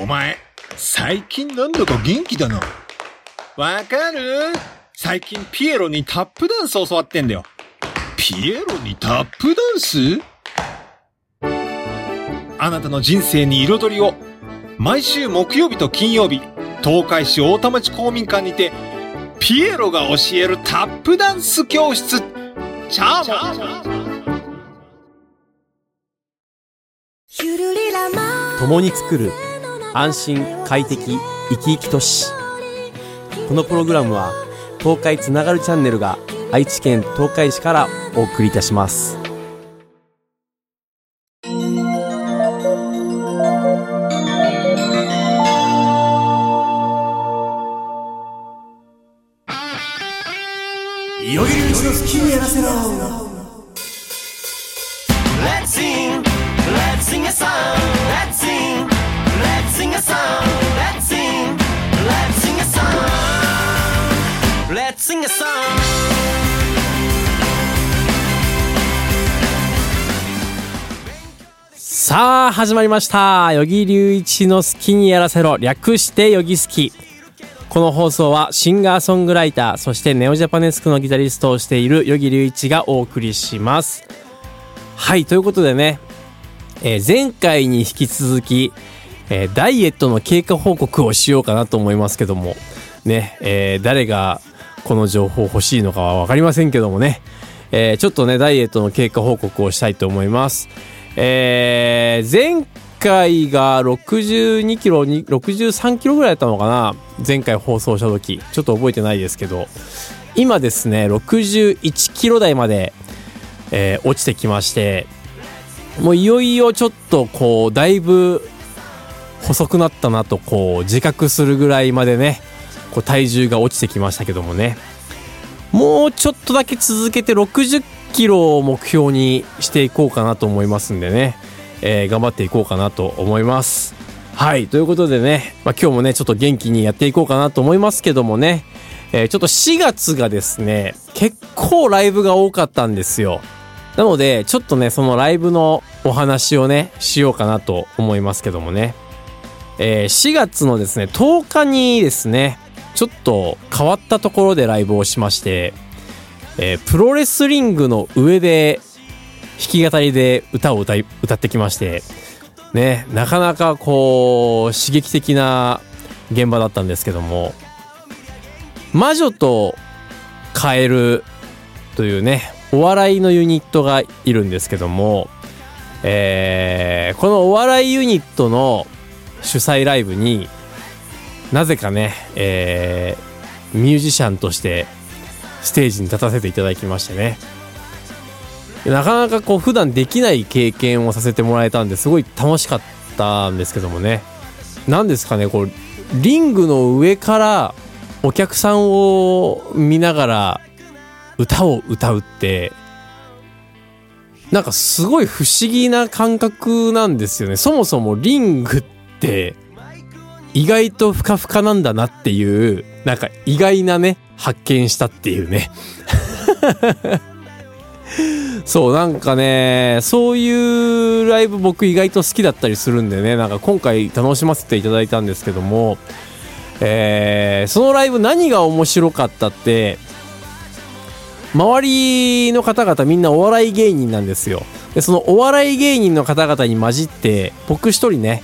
お前、最近なんだか元気だな。わかる？最近ピエロにタップダンス教わってんだよ。ピエロにタップダンス？あなたの人生に彩りを。毎週木曜日と金曜日、東海市大田町公民館にて、ピエロが教えるタップダンス教室。チャーモン共に作る安心快適生き生き都市このプログラムは東海つながるチャンネルが愛知県東海市からお送りいたします。いよいようちの好きにやらせろ。さあ始まりました。与木隆一の好きにやらせろ。略して与木好きこの放送はシンガーソングライターそしてネオジャパネスクのギタリストをしている与木隆一がお送りします。はいということでね、えー前回に引き続き、えーダイエットの経過報告をしようかなと思いますけどもね、えー誰がこの情報欲しいのかは分かりませんけどもね、えちょっとねダイエットの経過報告をしたいと思います。えー前回が62キロ、63キロぐらいだったのかな前回放送した時。ちょっと覚えてないですけど。今ですね61キロ台まで、えー落ちてきまして。もういよいよちょっとこうだいぶ細くなったなとこう自覚するぐらいまでねこう体重が落ちてきましたけどもね。もうちょっとだけ続けて60キロを目標にしていこうかなと思いますんでね、えー頑張っていこうかなと思います。はい。ということでね、まあ、今日もね、ちょっと元気にやっていこうかなと思いますけどもね、えーちょっと4月がですね、結構ライブが多かったんですよ。なので、ちょっとね、そのライブのお話をね、しようかなと思いますけどもね。えー4月のですね、10日にですね、ちょっと変わったところでライブをしまして、えープロレスリングの上で弾き語りで歌を歌い歌ってきましてねなかなかこう刺激的な現場だったんですけども魔女とカエルというねお笑いのユニットがいるんですけども、えーこのお笑いユニットの主催ライブになぜかね、えーミュージシャンとしてステージに立たせていただきましてね。なかなかこう普段できない経験をさせてもらえたんですごい楽しかったんですけどもね。何ですかねこうリングの上からお客さんを見ながら歌を歌うってなんかすごい不思議な感覚なんですよね。そもそもリングって意外とふかふかなんだなっていうなんか意外なね発見したっていうね。そうなんかねそういうライブ僕意外と好きだったりするんでね。なんか今回楽しませていただいたんですけども。えーそのライブ何が面白かったって周りの方々みんなお笑い芸人なんですよ。でそのお笑い芸人の方々に混じって僕一人ね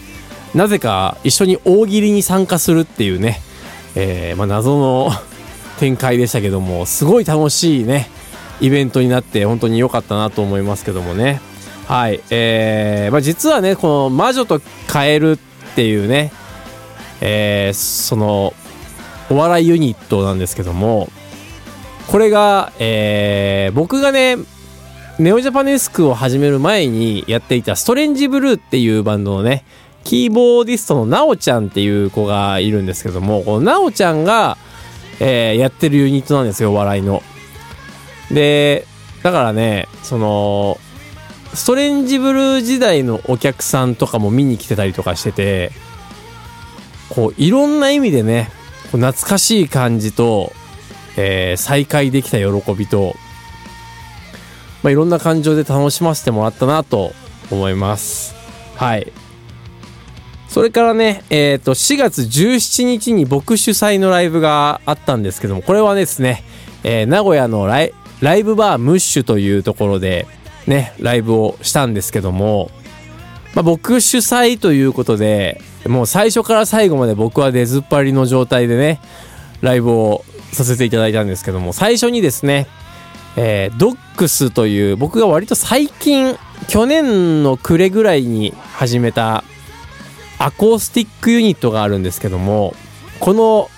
なぜか一緒に大喜利に参加するっていうね、えーまあ、謎の展開でしたけどもすごい楽しいねイベントになって本当に良かったなと思いますけどもね。はいえーまあ、実はねこの「魔女とカエル」っていうね、えーそのお笑いユニットなんですけどもこれが、えー僕がねネオジャパネスクを始める前にやっていたストレンジブルーっていうバンドのねキーボーディストのなおちゃんっていう子がいるんですけどもこのなおちゃんが、えーやってるユニットなんですよ笑いの。でだからねそのストレンジブルー時代のお客さんとかも見に来てたりとかしててこういろんな意味でねこう懐かしい感じと、えー再会できた喜びと、まあ、いろんな感情で楽しませてもらったなと思いますはいそれからね、えっ、と、4月17日に僕主催のライブがあったんですけども、これはですね、えー名古屋のライライブバームッシュというところで、ね、ライブをしたんですけども、まあ、僕主催ということで、もう最初から最後まで僕は出ずっぱりの状態でね、ライブをさせていただいたんですけども、最初にですね、えードックスという僕が割と最近、去年の暮れぐらいに始めたアコースティックユニットがあるんですけども、この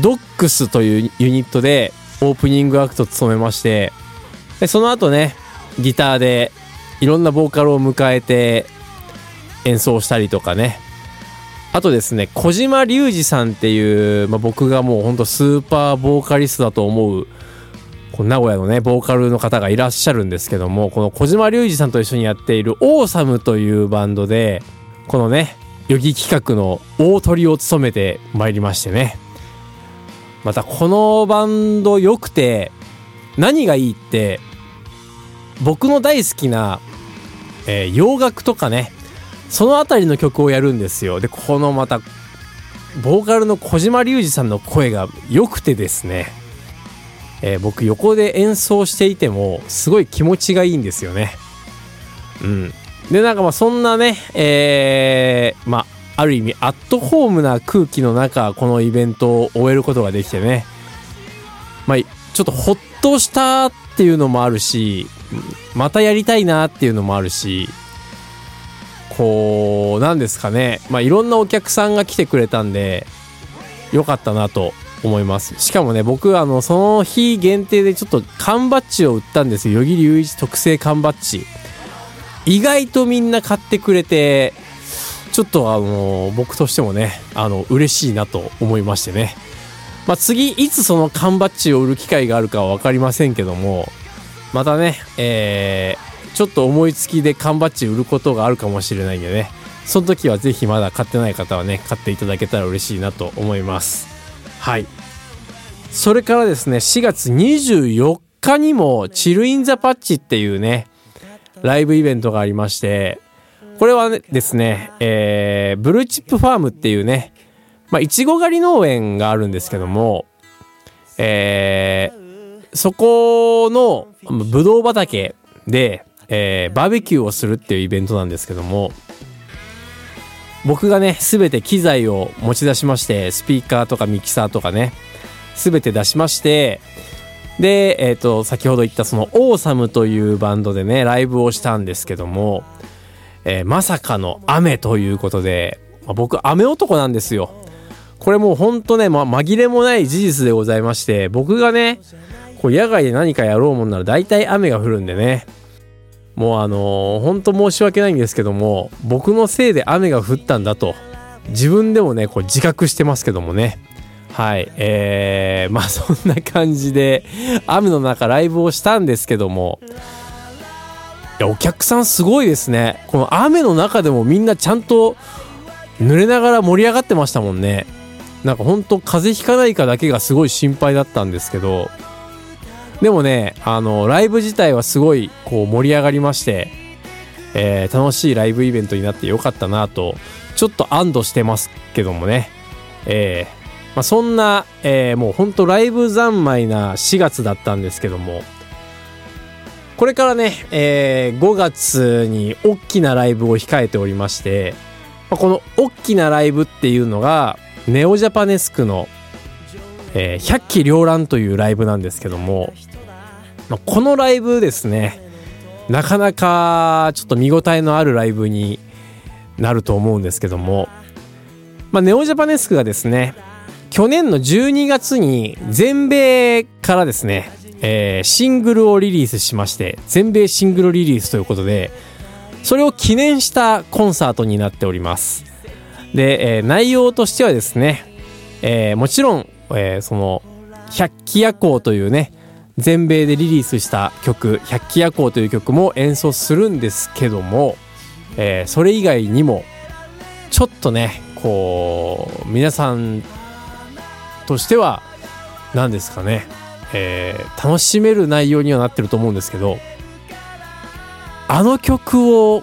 ドックスというユニットでオープニングアクトを務めまして、でその後ね、ギターでいろんなボーカルを迎えて演奏したりとかね。あとですね、小島隆二さんっていう、まあ、僕がもうほんとスーパーボーカリストだと思う、こう名古屋のね、ボーカルの方がいらっしゃるんですけども、この小島隆二さんと一緒にやっているオーサムというバンドで、このね、予備企画の大トリを務めてまいりましてね。またこのバンド良くて、何がいいって、僕の大好きな、えー洋楽とかね、そのあたりの曲をやるんですよ。で、このまた、ボーカルの小島隆二さんの声が良くてですね、えー僕横で演奏していても、すごい気持ちがいいんですよね。うん。で、なんかまあそんなね、えーまあ、ある意味アットホームな空気の中、このイベントを終えることができてね、まあ、ちょっとほっとしたっていうのもあるし、またやりたいなっていうのもあるし、こう、なんですかね。まあ、いろんなお客さんが来てくれたんで、よかったなと思います。しかもね、僕、あの、その日限定でちょっと缶バッジを売ったんですよ。与木隆一特製缶バッジ。意外とみんな買ってくれて、ちょっとあの、僕としてもね、あの、嬉しいなと思いましてね。まあ、次、いつその缶バッジを売る機会があるかは分かりませんけども、またね、えーちょっと思いつきで缶バッジ売ることがあるかもしれないんでね、その時はぜひまだ買ってない方はね、買っていただけたら嬉しいなと思います。はい。それからですね、4月24日にも、チルインザパッチっていうね、ライブイベントがありまして、これはねですね、えー、ブルーチップファームっていうね、まあ、いちご狩り農園があるんですけども、えー、そこのぶどう畑で、えーバーベキューをするっていうイベントなんですけども、僕がね、すべて機材を持ち出しまして、スピーカーとかミキサーとかね、すべて出しまして、で、えっ、と、先ほど言ったその、オーサムというバンドでね、ライブをしたんですけども、えーまさかの雨ということで、まあ僕、雨男なんですよ。これもうほんとね、ま、紛れもない事実でございまして、僕がね、こう野外で何かやろうもんなら大体雨が降るんでね、もうあのー、ほんと申し訳ないんですけども、僕のせいで雨が降ったんだと、自分でもね、こう自覚してますけどもね。はい。えー、まあそんな感じで、雨の中ライブをしたんですけども、いや、お客さんすごいですね。この雨の中でもみんなちゃんと濡れながら盛り上がってましたもんね。なんかほんと風邪ひかないかだけがすごい心配だったんですけど、でもね、あの、ライブ自体はすごいこう盛り上がりまして、えー楽しいライブイベントになってよかったなと、ちょっと安堵してますけどもね。えーまあ、そんな、えーもうほんとライブ三昧な4月だったんですけども、これからね、えー5月に大きなライブを控えておりまして、まあこの大きなライブっていうのが、ネオジャパネスクの、えー百鬼両乱というライブなんですけども、まあこのライブですね、なかなかちょっと見応えのあるライブになると思うんですけども、まあ、ネオジャパネスクがですね、去年の12月に全米からですね、えーシングルをリリースしまして、全米シングルリリースということで、それを記念したコンサートになっております。で、えー内容としてはですね、えーもちろん、えーその、百鬼夜行というね、全米でリリースした曲、百鬼夜行という曲も演奏するんですけども、えーそれ以外にも、ちょっとね、こう、皆さんとしては、何ですかね、えー楽しめる内容にはなってると思うんですけど、あの曲を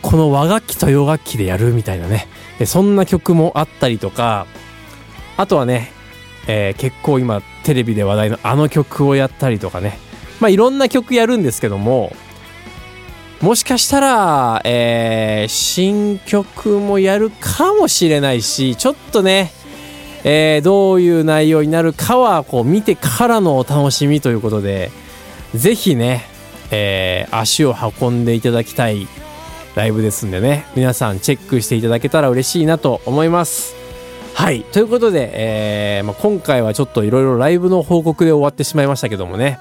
この和楽器と洋楽器でやるみたいなね。そんな曲もあったりとかあとはね、えー結構今テレビで話題のあの曲をやったりとかね。まあいろんな曲やるんですけどももしかしたら、えー新曲もやるかもしれないしちょっとねえーどういう内容になるかはこう見てからのお楽しみということでぜひね、えー足を運んでいただきたいライブですんでね。皆さんチェックしていただけたら嬉しいなと思います。はい。ということで、えーまあ、今回はちょっといろいろライブの報告で終わってしまいましたけどもね、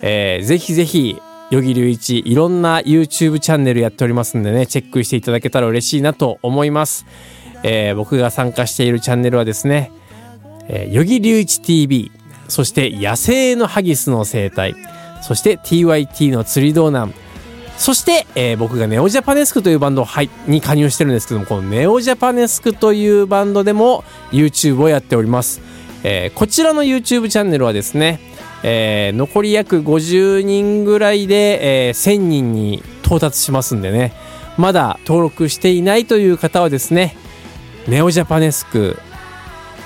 えーぜひぜひ与木隆一いろんな YouTube チャンネルやっておりますんでねチェックしていただけたら嬉しいなと思います、えー僕が参加しているチャンネルはですねえー、ヨギ隆一 TV そして野生のハギスの生態そして TYT の釣り道南そして、えー僕がネオジャパネスクというバンドはいに加入してるんですけどもこのネオジャパネスクというバンドでも YouTube をやっております、えーこちらの YouTube チャンネルはですね、えー残り約50人ぐらいで、えー1000人に到達しますんでね。まだ登録していないという方はですねネオジャパネスク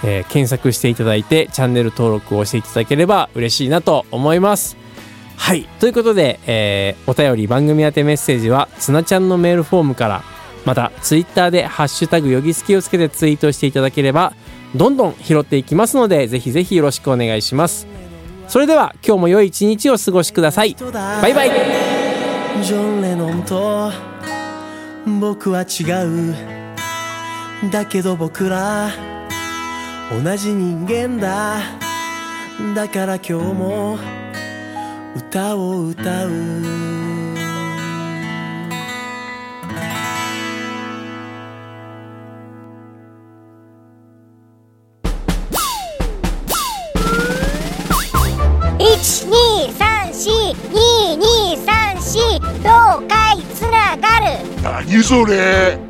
えー検索していただいてチャンネル登録をしていただければ嬉しいなと思います。はい。ということで、えーお便り番組宛てメッセージはつなちゃんのメールフォームからまたツイッターで「ハッシュタグよぎすき」をつけてツイートしていただければどんどん拾っていきますのでぜひぜひよろしくお願いします。それでは今日も良い一日を過ごしください。バイバイ。ジョン・レノンと僕は違うだけど僕ら同じ人間だ。だから今日も歌を歌う。一二三四二二三四東海つながる。何それ